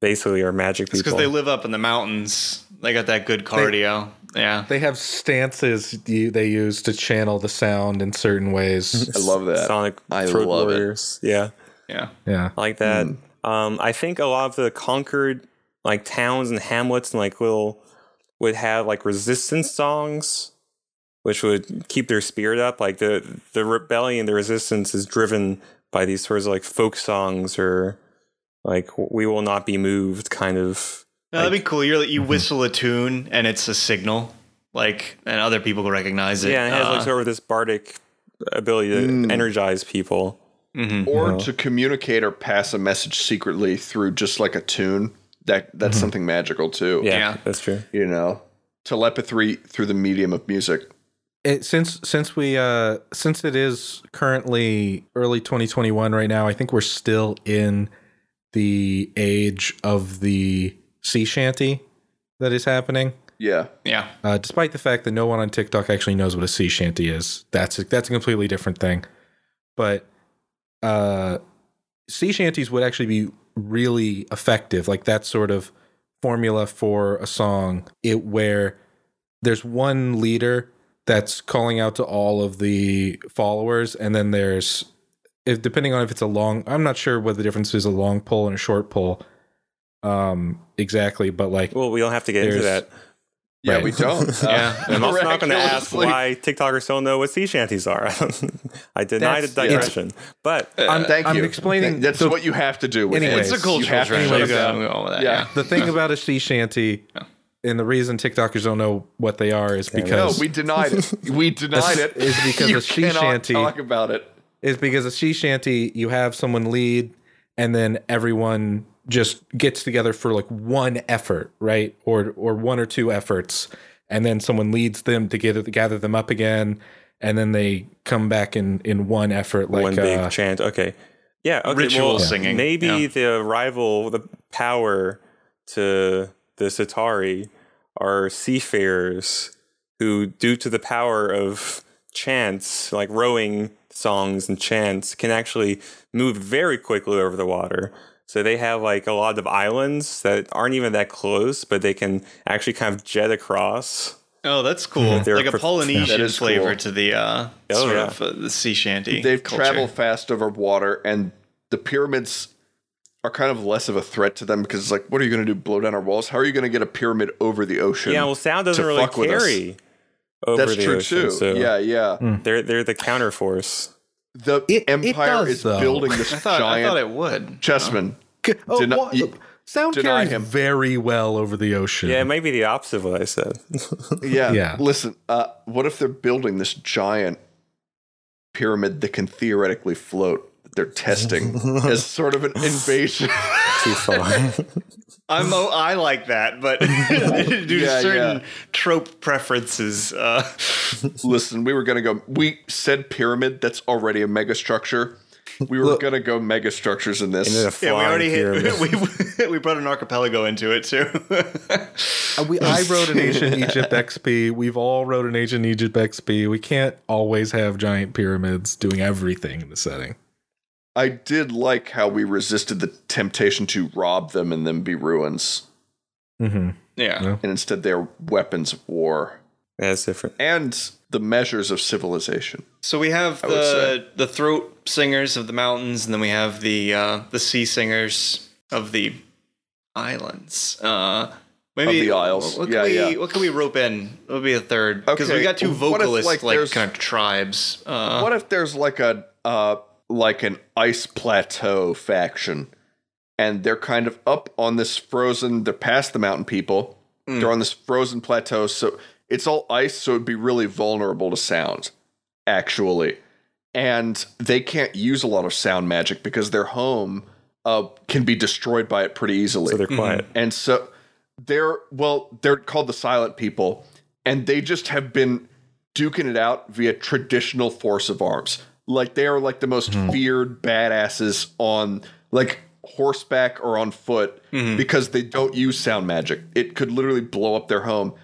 Speaker 4: basically are magic
Speaker 1: It's
Speaker 4: people.
Speaker 1: because they live up in the mountains. They got that good cardio. yeah.
Speaker 2: They have stances you, they use to channel the sound in certain ways.
Speaker 3: I love that.
Speaker 4: Sonic
Speaker 3: I
Speaker 4: throat
Speaker 3: love it.
Speaker 4: warriors. Yeah.
Speaker 1: Yeah.
Speaker 2: yeah.
Speaker 4: I like that.
Speaker 3: Hmm.
Speaker 4: Um, I think a lot of the conquered like towns and hamlets and like little would have like resistance songs, which would keep their spirit up. Like the the rebellion, the resistance is driven by these sorts of like folk songs or like we will not be moved kind of
Speaker 1: No, that'd be cool. You're like, you whistle a tune and it's a signal, like, and other people can recognize it.
Speaker 4: yeah and it has
Speaker 1: Uh,
Speaker 4: like sort of this bardic ability to
Speaker 3: Mm.
Speaker 4: energize people
Speaker 1: mhm.
Speaker 3: or
Speaker 2: Yeah.
Speaker 3: to communicate or pass a message secretly through just like a tune. That that's
Speaker 2: Mhm.
Speaker 3: something magical too.
Speaker 4: yeah,
Speaker 1: Yeah.
Speaker 4: that's true
Speaker 3: You know, telepathy through the medium of music.
Speaker 2: it, since since we uh since it is currently early 2021 right now i think we're still in the age of the sea shanty that is happening
Speaker 3: Yeah.
Speaker 1: yeah.
Speaker 2: uh, despite the fact that no one on tiktok actually knows what a sea shanty is that's a, that's a completely different thing but uh sea shanties would actually be really effective like that sort of formula for a song. It where there's one leader that's calling out to all of the followers and then there's if depending on if it's a long i'm not sure what the difference is a long pull and a short pull um exactly but like
Speaker 4: well we don't have to get into that
Speaker 3: Yeah,
Speaker 2: Right.
Speaker 3: we don't. *laughs*
Speaker 1: Yeah.
Speaker 4: I'm also not going to ask *laughs* why TikTokers don't know what sea shanties are. *laughs* I denied a
Speaker 2: That's-
Speaker 4: digression, but uh,
Speaker 2: I'm,
Speaker 3: Thank
Speaker 2: I'm
Speaker 3: you.
Speaker 2: explaining
Speaker 3: That's
Speaker 2: the,
Speaker 3: what you have to do. With
Speaker 2: Anyways,
Speaker 3: it.
Speaker 1: It's a cultural
Speaker 3: You have to
Speaker 1: trend.
Speaker 3: shut
Speaker 2: anyways,
Speaker 1: Yeah, go that,
Speaker 3: Yeah.
Speaker 1: yeah.
Speaker 2: the thing about a sea shanty and the reason tiktokers don't know what they are is because No,
Speaker 3: we denied it. We denied it.
Speaker 2: Is because
Speaker 3: you
Speaker 2: a sea shanty-
Speaker 3: talk about it.
Speaker 2: is because a sea shanty you have someone lead and then everyone just gets together for like one effort right or or one or two efforts and then someone leads them to get to gather them up again and then they come back in in one effort like
Speaker 4: one big
Speaker 2: uh,
Speaker 4: chant. Okay, yeah, okay,
Speaker 1: Ritual
Speaker 4: well,
Speaker 1: singing,
Speaker 4: Maybe
Speaker 1: yeah.
Speaker 4: the rival, the power to the Sitari are seafarers who, due to the power of chants, like rowing songs and chants, can actually move very quickly over the water. So they have like a lot of islands that aren't even that close, but they can actually kind of jet across.
Speaker 1: Oh, that's cool.
Speaker 4: They're
Speaker 1: like a Polynesian
Speaker 3: That is
Speaker 1: flavor
Speaker 3: cool.
Speaker 1: to the uh,
Speaker 4: Oh,
Speaker 1: sort
Speaker 4: yeah.
Speaker 1: of uh, the sea shanty.
Speaker 3: They've traveled fast over water, and the pyramids are kind of less of a threat to them because it's like, what are you going to do? Blow down our walls? How are you going to get a pyramid over the ocean?
Speaker 4: Yeah, well, sound doesn't really
Speaker 3: fuck with us.
Speaker 4: carry over
Speaker 3: That's
Speaker 4: the
Speaker 3: true
Speaker 4: ocean.
Speaker 3: too.
Speaker 4: So
Speaker 3: Yeah, yeah.
Speaker 4: they're they're the counterforce.
Speaker 3: The
Speaker 2: It- it
Speaker 3: empire
Speaker 2: does,
Speaker 3: is
Speaker 2: though.
Speaker 3: building *laughs* this
Speaker 1: I thought, I
Speaker 3: giant
Speaker 1: thought it would.
Speaker 3: chessman.
Speaker 2: oh,
Speaker 3: Deni-
Speaker 2: what- sound
Speaker 3: deny
Speaker 2: carries
Speaker 3: him.
Speaker 2: very well over the ocean
Speaker 4: Yeah, maybe the opposite of what I said. *laughs*
Speaker 3: Yeah.
Speaker 2: Yeah.
Speaker 3: Listen, uh, what if they're building this giant pyramid that can theoretically float? That They're testing *laughs* as sort of an invasion.
Speaker 4: Too far. *laughs*
Speaker 1: I'm oh, I like that, but *laughs* due to
Speaker 3: Yeah,
Speaker 1: certain
Speaker 3: yeah.
Speaker 1: trope preferences, uh,
Speaker 3: Listen, we were gonna go. We said pyramid. That's already a mega structure. We were
Speaker 2: Look-
Speaker 3: gonna go mega structures in this.
Speaker 4: And then a
Speaker 1: yeah, we already
Speaker 4: pyramid.
Speaker 1: hit, we we brought an archipelago into it too.
Speaker 2: Uh, we, I wrote an ancient Egypt XP. We've all wrote an ancient Egypt XP. We can't always have giant pyramids doing everything in the setting.
Speaker 3: I did like how we resisted the temptation to rob them and then be ruins,
Speaker 2: Mm-hmm.
Speaker 1: yeah.
Speaker 2: Yeah.
Speaker 3: and instead they're weapons of war
Speaker 4: That's different.
Speaker 3: and the measures of civilization.
Speaker 1: So we have
Speaker 3: would
Speaker 1: the the throat singers of the mountains, and then we have the uh, the sea singers of the islands. Uh, maybe
Speaker 3: Of the isles.
Speaker 1: What can
Speaker 3: Yeah,
Speaker 1: we
Speaker 3: yeah.
Speaker 1: what can we rope in? What would be a third? Because we
Speaker 3: Okay,
Speaker 1: got two
Speaker 3: what if,
Speaker 1: vocalist
Speaker 3: like,
Speaker 1: like, kind of tribes. Uh,
Speaker 3: what if there's like a uh like an ice plateau faction and they're kind of up on this frozen they're past the mountain people
Speaker 1: Mm.
Speaker 3: they're on this frozen plateau so it's all ice so it'd be really vulnerable to sound actually and they can't use a lot of sound magic because their home uh, can be destroyed by it pretty easily
Speaker 4: So they're quiet.
Speaker 3: and so they're well, they're called the silent people, and they just have been duking it out via traditional force of arms. Like they are like the most mm-hmm. feared badasses on like horseback or on foot mm-hmm. because they don't use sound magic. It could literally blow up their home.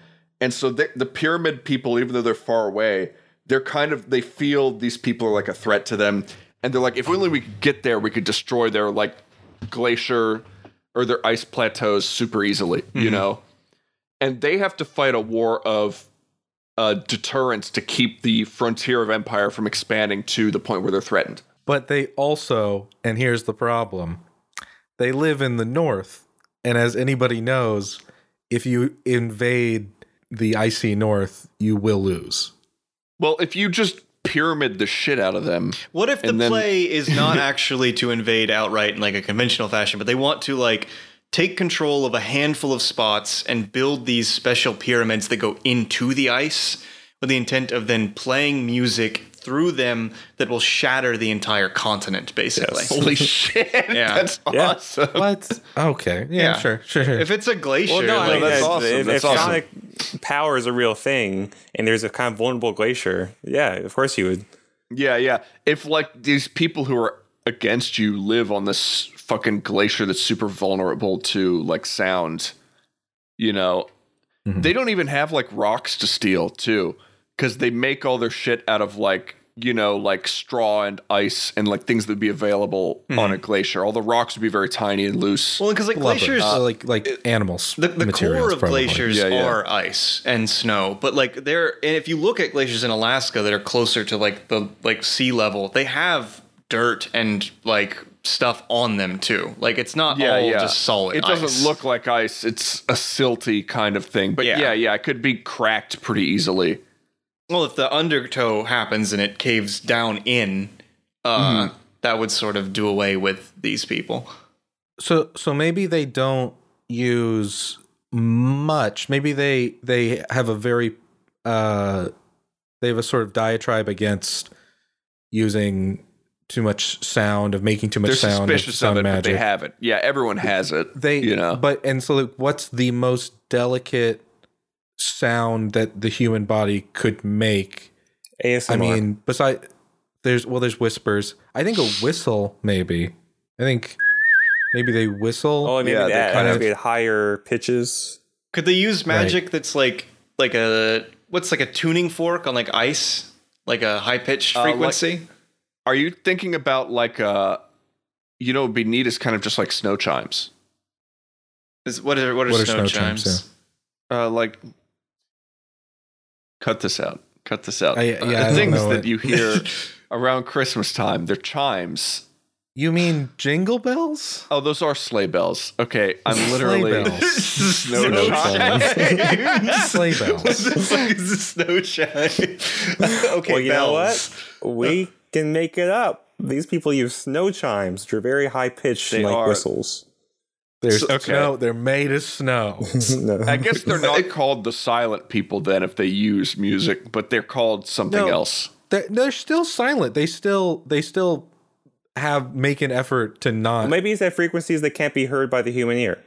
Speaker 3: And so they, the pyramid people, even though they're far away, they're kind of they feel these people are like a threat to them, and they're like, if only we could get there, we could destroy their like glacier or their ice plateaus super easily, you mm-hmm. know? And they have to fight a war of uh, deterrence to keep the frontier of empire from expanding to the point where they're threatened.
Speaker 2: But they also, and here's the problem, they live in the north. And as anybody knows, if you invade the icy north, you will lose.
Speaker 3: Well, if you just pyramid the shit out of them.
Speaker 1: What if the
Speaker 3: then-
Speaker 1: play is not actually to invade outright in like a conventional fashion, but they want to like take control of a handful of spots and build these special pyramids that go into the ice with the intent of then playing music through them that will shatter the entire continent, basically.
Speaker 3: Holy *laughs* shit!
Speaker 1: Yeah.
Speaker 3: That's
Speaker 4: Yeah.
Speaker 3: awesome.
Speaker 2: What? Okay. Yeah,
Speaker 1: Yeah.
Speaker 2: sure, sure, sure.
Speaker 1: If it's a glacier,
Speaker 4: Well, no,
Speaker 1: like,
Speaker 4: mean,
Speaker 3: that's
Speaker 4: if-
Speaker 3: awesome.
Speaker 4: If,
Speaker 3: That's
Speaker 4: if
Speaker 3: awesome.
Speaker 4: sonic power is a real thing, and there's a kind of vulnerable glacier, yeah, of course you would.
Speaker 3: Yeah, yeah. If like these people who are against you live on this fucking glacier that's super vulnerable to like sound, you know,
Speaker 2: Mhm.
Speaker 3: they don't even have like rocks to steal too, because they make all their shit out of like you know like straw and ice and like things that would be available on a glacier. All the rocks would be very tiny and loose.
Speaker 1: well, because like
Speaker 2: Blubber.
Speaker 1: glaciers,
Speaker 2: Uh, like like animals.
Speaker 1: the, the core of
Speaker 2: probably.
Speaker 1: glaciers
Speaker 3: Yeah, yeah.
Speaker 1: are ice and snow but like they're and if you look at glaciers in alaska that are closer to like the like sea level they have dirt and like stuff on them too like it's not
Speaker 3: yeah,
Speaker 1: all
Speaker 3: yeah.
Speaker 1: just solid
Speaker 3: It doesn't
Speaker 1: ice.
Speaker 3: look like ice. It's a silty kind of thing. But
Speaker 1: Yeah.
Speaker 3: yeah, yeah, it could be cracked pretty easily.
Speaker 1: well if the undertow happens and it caves down in uh
Speaker 3: Mm-hmm.
Speaker 1: that would sort of do away with these people
Speaker 2: So so maybe they don't use much. Maybe they they have a very uh they have a sort of diatribe against using too much sound of making too much
Speaker 3: They're
Speaker 2: sound
Speaker 3: suspicious
Speaker 2: sound
Speaker 3: of it,
Speaker 2: magic.
Speaker 3: but they have it. Yeah, everyone has it.
Speaker 2: they
Speaker 3: you know.
Speaker 2: but and so like, what's the most delicate sound that the human body could make
Speaker 4: ASMR.
Speaker 2: i mean besides there's well there's whispers i think a whistle maybe i think maybe they whistle
Speaker 4: oh, maybe
Speaker 3: yeah, they
Speaker 4: that
Speaker 3: kind
Speaker 4: kind
Speaker 2: of-
Speaker 4: of at higher pitches.
Speaker 1: could they use magic that's like like a what's like a tuning fork on like ice like a high pitched
Speaker 3: Uh, like-
Speaker 1: frequency
Speaker 3: Are you thinking about like uh you know, it'd be neat is kind of just like snow chimes.
Speaker 1: Is, what are what are,
Speaker 2: What are
Speaker 1: snow,
Speaker 2: snow
Speaker 1: chimes?
Speaker 2: chimes,
Speaker 3: Uh like cut this out. Cut this out.
Speaker 2: I- yeah,
Speaker 3: Uh,
Speaker 2: I
Speaker 3: the things that
Speaker 2: it.
Speaker 3: you hear *laughs* around Christmas time, they're chimes.
Speaker 2: you mean jingle bells
Speaker 3: Oh, those are sleigh bells. Okay, I'm
Speaker 2: Sleigh
Speaker 3: literally
Speaker 2: bells. *laughs*
Speaker 3: snow
Speaker 2: Snow
Speaker 3: chimes. *laughs*
Speaker 2: sleigh
Speaker 1: what
Speaker 2: bells
Speaker 1: the fuck is a snow chime? okay,
Speaker 4: well, you know
Speaker 1: bells.
Speaker 4: what? We can make it up. These people use snow chimes, which are very high pitched like
Speaker 3: are.
Speaker 4: whistles.
Speaker 2: there's
Speaker 3: Okay.
Speaker 2: snow they're made of snow *laughs*
Speaker 4: no.
Speaker 3: I guess they're not called the silent people then if they use music, but they're called something
Speaker 2: No.
Speaker 3: else.
Speaker 2: they're, they're still silent they still they still have make an effort to not
Speaker 4: Maybe it's at frequencies that can't be heard by the human ear.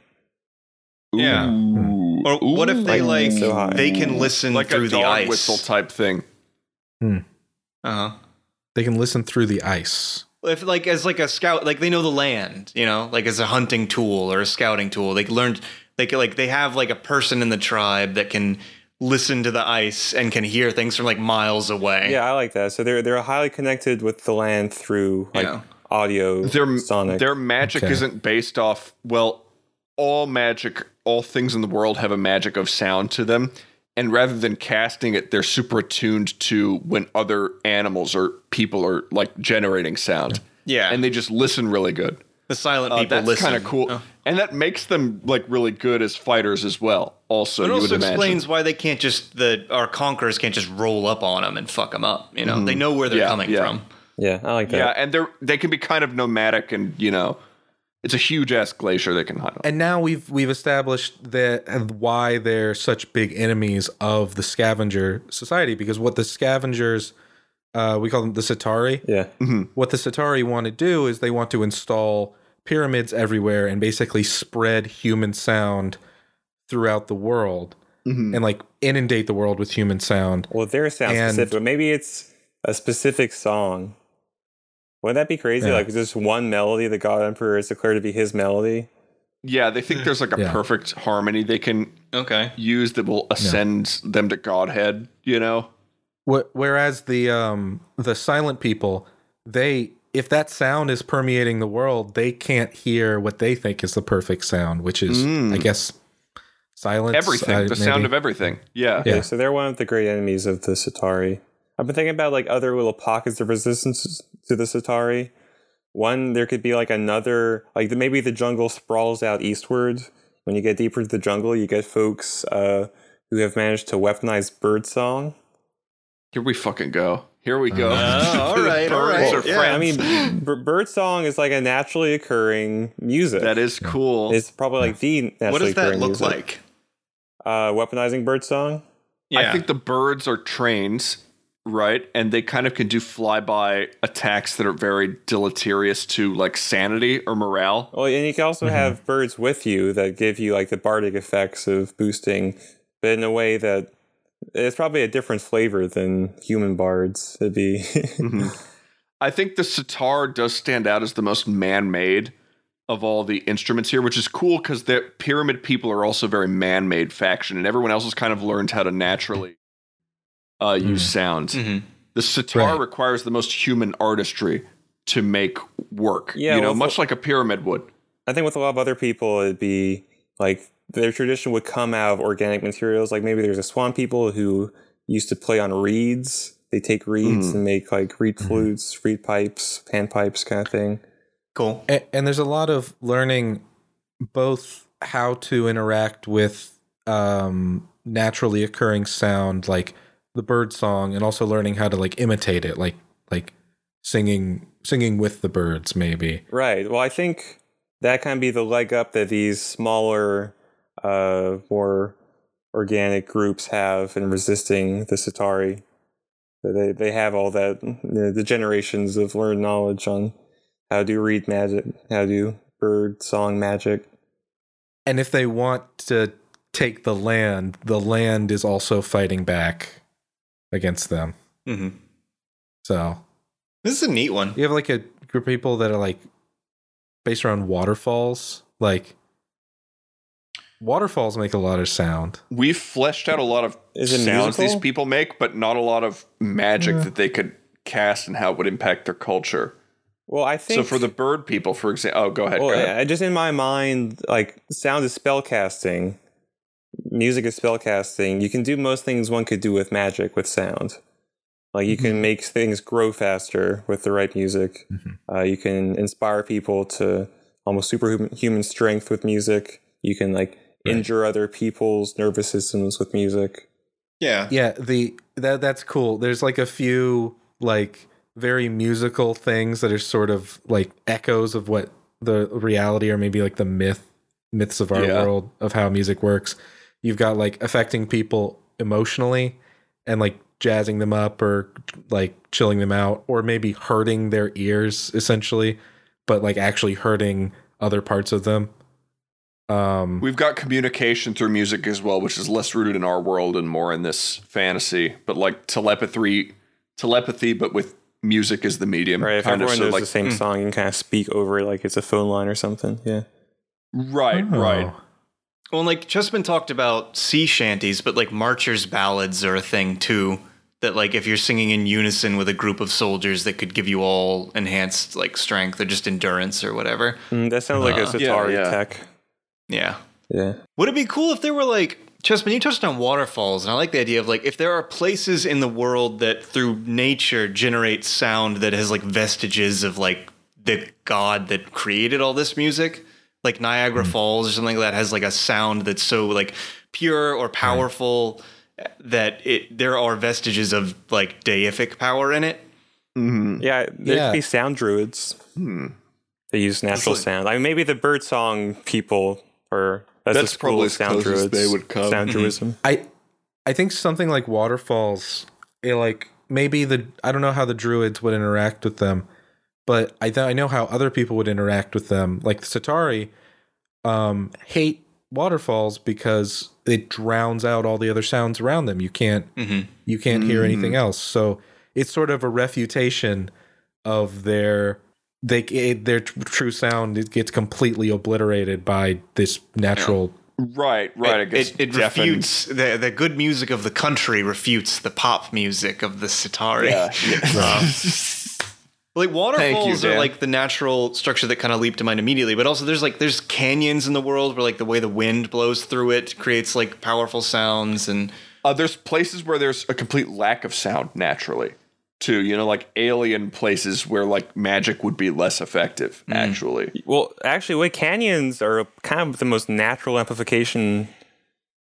Speaker 1: Yeah.
Speaker 3: Ooh.
Speaker 1: Or what if they
Speaker 3: Ooh.
Speaker 1: like
Speaker 4: So
Speaker 1: they can listen
Speaker 3: like
Speaker 1: through
Speaker 3: a
Speaker 1: the
Speaker 3: dog
Speaker 1: ice?
Speaker 3: whistle type thing?
Speaker 1: Uh huh.
Speaker 2: They can listen through the ice
Speaker 1: If like as like a scout, like they know the land, you know, like as a hunting tool or a scouting tool. They learned they can, like they have like a person in the tribe that can listen to the ice and can hear things from like miles away.
Speaker 4: Yeah, I like that. So they're they're highly connected with the land through like
Speaker 1: Yeah.
Speaker 4: audio,
Speaker 3: Their
Speaker 4: sonic.
Speaker 3: their magic
Speaker 2: Okay.
Speaker 3: isn't based off well, all magic, all things in the world have a magic of sound to them. And rather than casting it, they're super attuned to when other animals or people are like generating sound.
Speaker 1: Yeah.
Speaker 3: And they just listen really good.
Speaker 1: the silent
Speaker 3: Uh,
Speaker 1: people
Speaker 3: that's
Speaker 1: listen.
Speaker 3: kind of cool.
Speaker 1: Oh.
Speaker 3: And that makes them like really good as fighters as well. Also,
Speaker 1: It
Speaker 3: you
Speaker 1: also
Speaker 3: would imagine.
Speaker 1: explains why they can't just the our conquerors can't just roll up on them and fuck them up. You know, they know where they're
Speaker 3: Mm-hmm. Yeah,
Speaker 1: coming
Speaker 3: yeah.
Speaker 1: from.
Speaker 4: yeah, I like that.
Speaker 3: Yeah, and they're they can be kind of nomadic, and you know, it's a huge ass glacier they can hide on.
Speaker 2: and now we've we've established that and why they're such big enemies of the scavenger society because what the scavengers uh, we call them the Sitari.
Speaker 4: Yeah.
Speaker 2: What the Sitari want to do is they want to install pyramids everywhere and basically spread human sound throughout the world and like inundate the world with human sound.
Speaker 4: Well, their sounds
Speaker 2: And-
Speaker 4: specific, but maybe it's a specific song. Wouldn't that be crazy?
Speaker 2: Yeah.
Speaker 4: Like just one melody the God Emperor is declared to be his melody.
Speaker 3: Yeah, they think there's like a
Speaker 2: Yeah.
Speaker 3: perfect harmony they can
Speaker 1: Okay.
Speaker 3: use that will ascend them to godhead. You know,
Speaker 2: Whereas the um the silent people, they if that sound is permeating the world, they can't hear what they think is the perfect sound, which is
Speaker 3: Mm.
Speaker 2: I guess silence.
Speaker 3: everything,
Speaker 2: uh,
Speaker 3: the sound of everything. Yeah,
Speaker 2: Yeah.
Speaker 4: Okay, so they're one of the great enemies of the Sitari. I've been thinking about like other little pockets of resistance to the Sitari. One, there could be like another, like maybe the jungle sprawls out eastward. When you get deeper into the jungle, you get folks uh, who have managed to weaponize birdsong.
Speaker 3: here we fucking go. Here we go.
Speaker 1: Oh, *laughs* all right, all
Speaker 3: Birds are
Speaker 1: Yeah.
Speaker 4: I mean, b- bird song is like a naturally occurring music.
Speaker 3: that is cool.
Speaker 4: It's probably like the naturally
Speaker 1: what does that look
Speaker 4: music.
Speaker 1: like?
Speaker 4: Uh, weaponizing bird song.
Speaker 3: I think the birds are trains, right? And they kind of can do flyby attacks that are very deleterious to like sanity or morale.
Speaker 4: Well, and you can also mm-hmm. have birds with you that give you like the bardic effects of boosting, but in a way that it's probably a different flavor than human bards. It'd be *laughs* mm-hmm.
Speaker 3: I think the sitar does stand out as the most man-made of all the instruments here, which is cool because the pyramid people are also a very man-made faction, and everyone else has kind of learned how to naturally uh, use sounds.
Speaker 1: Mhm.
Speaker 3: The sitar
Speaker 2: Right.
Speaker 3: requires the most human artistry to make work.
Speaker 4: Yeah,
Speaker 3: you know,
Speaker 4: well,
Speaker 3: much like a pyramid would.
Speaker 4: I think with a lot of other people, it'd be like their tradition would come out of organic materials. Like maybe there's a swan people who used to play on reeds. They take reeds
Speaker 3: Mm.
Speaker 4: and make like reed flutes, reed pipes, panpipes kind of thing.
Speaker 1: cool.
Speaker 2: and, and there's a lot of learning both how to interact with um naturally occurring sound like the bird song and also learning how to like imitate it like like singing singing with the birds maybe
Speaker 4: Right. Well, I think that can be the leg up that these smaller, uh, more organic groups have in resisting the Sitari. They they have all that the, the generations of learned knowledge on how to read magic, how to do bird song magic.
Speaker 2: and if they want to take the land the land is also fighting back against them
Speaker 1: hmm
Speaker 2: so
Speaker 1: This is a neat one.
Speaker 2: you have like a group of people that are like based around waterfalls like waterfalls make a lot of sound
Speaker 3: We've fleshed out a lot of
Speaker 4: Is it
Speaker 3: sounds
Speaker 4: musical?
Speaker 3: these people make, but not a lot of magic
Speaker 2: Yeah.
Speaker 3: that they could cast and how it would impact their culture.
Speaker 4: Well, I think
Speaker 3: So for the bird people, for example, oh, go ahead.
Speaker 4: Well,
Speaker 3: go ahead.
Speaker 4: I, just in my mind, like sound is spellcasting, music is spellcasting. You can do most things one could do with magic with sound. Like you can make things grow faster with the right music. Uh, you can inspire people to almost superhuman strength with music. You can like injure other people's nervous systems with music.
Speaker 1: Yeah.
Speaker 2: Yeah, the that that's cool. There's like a few like very musical things that are sort of like echoes of what the reality or maybe like the myth myths of our
Speaker 3: Yeah.
Speaker 2: world of how music works. You've got like affecting people emotionally and like jazzing them up or like chilling them out or maybe hurting their ears essentially, but like actually hurting other parts of them. Um
Speaker 3: We've got communication through music as well, which is less rooted in our world and more in this fantasy. But like telepathy, telepathy, but with music as the medium.
Speaker 4: Right? If
Speaker 3: kind of,
Speaker 4: everyone
Speaker 3: so
Speaker 4: knows
Speaker 3: like,
Speaker 4: the same song, you can kind of speak over it like it's a phone line or something. Yeah.
Speaker 3: right, right.
Speaker 1: Well, and, like Chessman talked about sea shanties, but like marchers' ballads are a thing too. That like if you're singing in unison with a group of soldiers, that could give you all enhanced like strength or just endurance or whatever.
Speaker 4: Mm, that sounds like a
Speaker 1: Uh,
Speaker 3: yeah,
Speaker 4: Sitari
Speaker 3: yeah.
Speaker 4: tech.
Speaker 1: Yeah.
Speaker 4: Yeah.
Speaker 1: Would it be cool if there were like Chessman? You touched on waterfalls, and I like the idea of like if there are places in the world that through nature generate sound that has like vestiges of like the god that created all this music, like Niagara Falls or something like that has like a sound that's so like pure or powerful that it there are vestiges of like deific power in it.
Speaker 3: Mhm.
Speaker 4: Yeah, there
Speaker 2: Yeah.
Speaker 4: could be sound druids.
Speaker 3: Hmm.
Speaker 4: They use natural
Speaker 1: like-
Speaker 4: sound. I mean, maybe the birdsong people are that's,
Speaker 3: That's probably
Speaker 4: sound druids.
Speaker 3: they would come.
Speaker 4: Sound
Speaker 1: Mhm.
Speaker 4: druidism.
Speaker 2: I I think something like waterfalls, it like maybe the I don't know how the druids would interact with them, but I th- I know how other people would interact with them. Like the Sitari, um, hate waterfalls because it drowns out all the other sounds around them. You can't
Speaker 1: Mhm.
Speaker 2: you can't hear anything else. So it's sort of a refutation of their they it, their tr- true sound. It gets completely obliterated by this natural.
Speaker 3: Right, right.
Speaker 1: It,
Speaker 3: gets
Speaker 1: it, it refutes the the good music of the country refutes the pop music of the Sitari.
Speaker 3: Yeah. yeah. *laughs*
Speaker 1: Like waterfalls are like the natural structure that kind of leap to mind immediately, but also there's like there's canyons in the world where like the way the wind blows through it creates like powerful sounds and
Speaker 3: Uh, there's places where there's a complete lack of sound naturally, too. You know, like alien places where like magic would be less effective. Actually,
Speaker 4: Well, actually, wait, canyons are kind of the most natural amplification.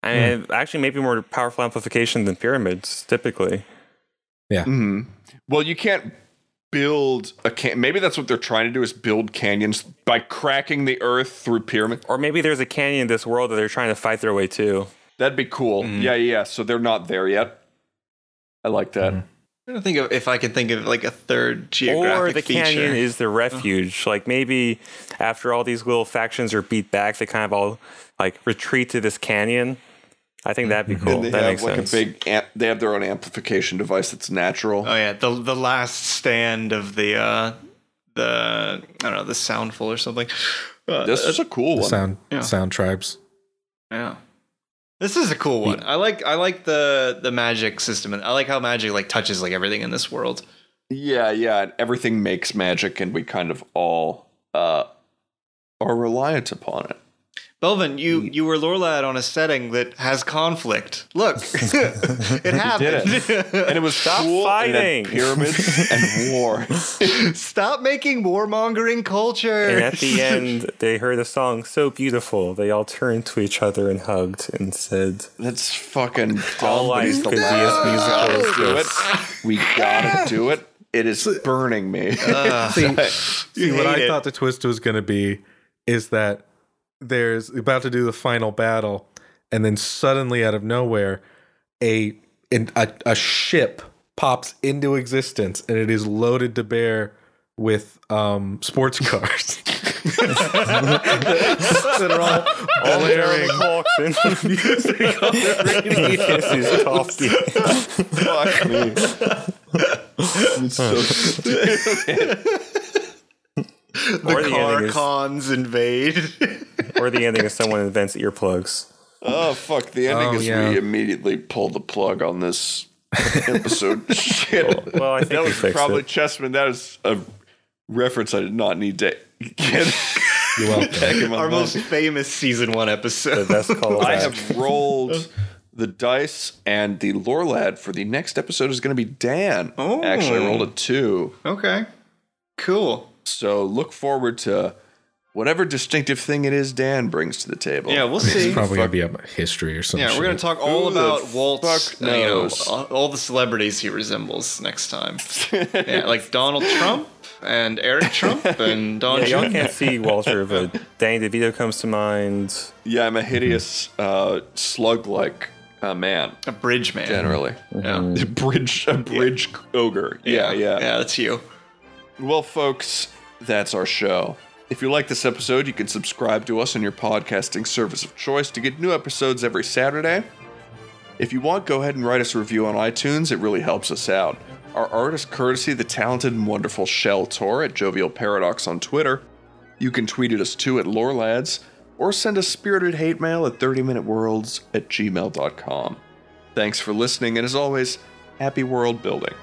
Speaker 4: I mean, actually, maybe more powerful amplification than pyramids typically.
Speaker 3: Yeah mm-hmm. Well, you can't build a can. Maybe that's what they're trying to do is build canyons by cracking the earth through pyramids.
Speaker 4: Or maybe there's a canyon in this world that they're trying to fight their way to.
Speaker 3: That'd be cool.
Speaker 1: Mm-hmm.
Speaker 3: Yeah, yeah. So they're not there yet. I like that.
Speaker 2: Mhm.
Speaker 1: I don't think of if I can think of like a third geographic
Speaker 4: Or the
Speaker 1: feature.
Speaker 4: canyon is the refuge. Like maybe after all these little factions are beat back, they kind of all like retreat to this canyon. I think that'd be cool.
Speaker 3: And they
Speaker 4: That
Speaker 3: have
Speaker 4: makes
Speaker 3: like
Speaker 4: sense.
Speaker 3: a big. Amp- they have their own amplification device that's natural.
Speaker 1: Oh yeah, the the last stand of the uh the I don't know the soundful or something. Uh,
Speaker 3: this is a cool
Speaker 2: The
Speaker 3: one.
Speaker 2: sound
Speaker 1: Yeah.
Speaker 2: sound tribes.
Speaker 1: yeah. This is a cool one. I like I like the the magic system and I like how magic like touches like everything in this world.
Speaker 3: Yeah, yeah. Everything makes magic, and we kind of all uh, are reliant upon it.
Speaker 1: Belvin, you you were Lorlad on a setting that has conflict. Look, *laughs* *laughs* it happened. *laughs*
Speaker 3: And it was
Speaker 4: Stop
Speaker 3: cool,
Speaker 4: fighting.
Speaker 3: had pyramids and war.
Speaker 1: Stop making warmongering culture.
Speaker 4: and at the end, they heard a song so beautiful. They all turned to each other and hugged and said,
Speaker 3: That's fucking dumb.
Speaker 4: All
Speaker 3: but
Speaker 4: life
Speaker 3: it's the
Speaker 4: could be as musical
Speaker 3: we
Speaker 4: as
Speaker 3: gotta do it. We gotta do it. It is burning me.
Speaker 2: Uh, see, see what I
Speaker 1: it.
Speaker 2: thought the twist was going to be is that there's about to do the final battle, and then suddenly out of nowhere, a an, a, a ship pops into existence, and it is loaded to bear with um, sports cars *laughs* that are all
Speaker 4: all
Speaker 2: blaring. Music on the radio.
Speaker 4: this is coffee.
Speaker 3: Fuck me. It's so stupid.
Speaker 1: The
Speaker 4: Or the
Speaker 1: car
Speaker 4: ending is-
Speaker 1: cons invade. *laughs*
Speaker 4: or the ending is someone invents earplugs.
Speaker 3: Oh fuck! The ending
Speaker 2: Oh,
Speaker 3: is
Speaker 2: yeah.
Speaker 3: we immediately pull the plug on this episode. *laughs* Shit.
Speaker 4: Well, I think
Speaker 3: that was probably
Speaker 4: it.
Speaker 3: Chessman. That is a reference I did not need to get. *laughs*
Speaker 2: You're welcome.
Speaker 3: back in my
Speaker 1: Our
Speaker 3: mind.
Speaker 1: most famous season one
Speaker 4: The
Speaker 1: episode.
Speaker 4: best call
Speaker 3: I have rolled the dice, and the lore lad for the next episode is going to be Dan.
Speaker 1: Oh.
Speaker 3: Actually, I rolled a two.
Speaker 1: Okay, cool.
Speaker 3: So look forward to whatever distinctive thing it is Dan brings to the table.
Speaker 1: Yeah, we'll see.
Speaker 2: It's probably going to be a history or something.
Speaker 1: Yeah, we're gonna talk all
Speaker 3: Who
Speaker 1: about Walt's,
Speaker 3: fuck
Speaker 1: uh, you know, all, all the celebrities he resembles next time. *laughs* yeah, like Donald Trump and Eric Trump *laughs* and Don
Speaker 4: Yeah, y'all can't see Walter, but Danny DeVito comes to mind.
Speaker 3: Yeah, I'm a hideous uh, slug-like uh, man.
Speaker 1: A bridge man.
Speaker 3: Generally,
Speaker 1: Yeah.
Speaker 3: a *laughs* bridge, a bridge ogre. Yeah, yeah,
Speaker 1: Yeah, that's you.
Speaker 3: Well, folks, that's our show. If you like this episode, you can subscribe to us on your podcasting service of choice to get new episodes every Saturday. If you want, go ahead and write us a review on iTunes. It really helps us out. Our art is courtesy the talented and wonderful Shell Tor at Jovial Paradox on Twitter. You can tweet at us too at LoreLads, or send us spirited hate mail at 30minuteworlds at gmail.com. Thanks for listening, and as always, happy world building.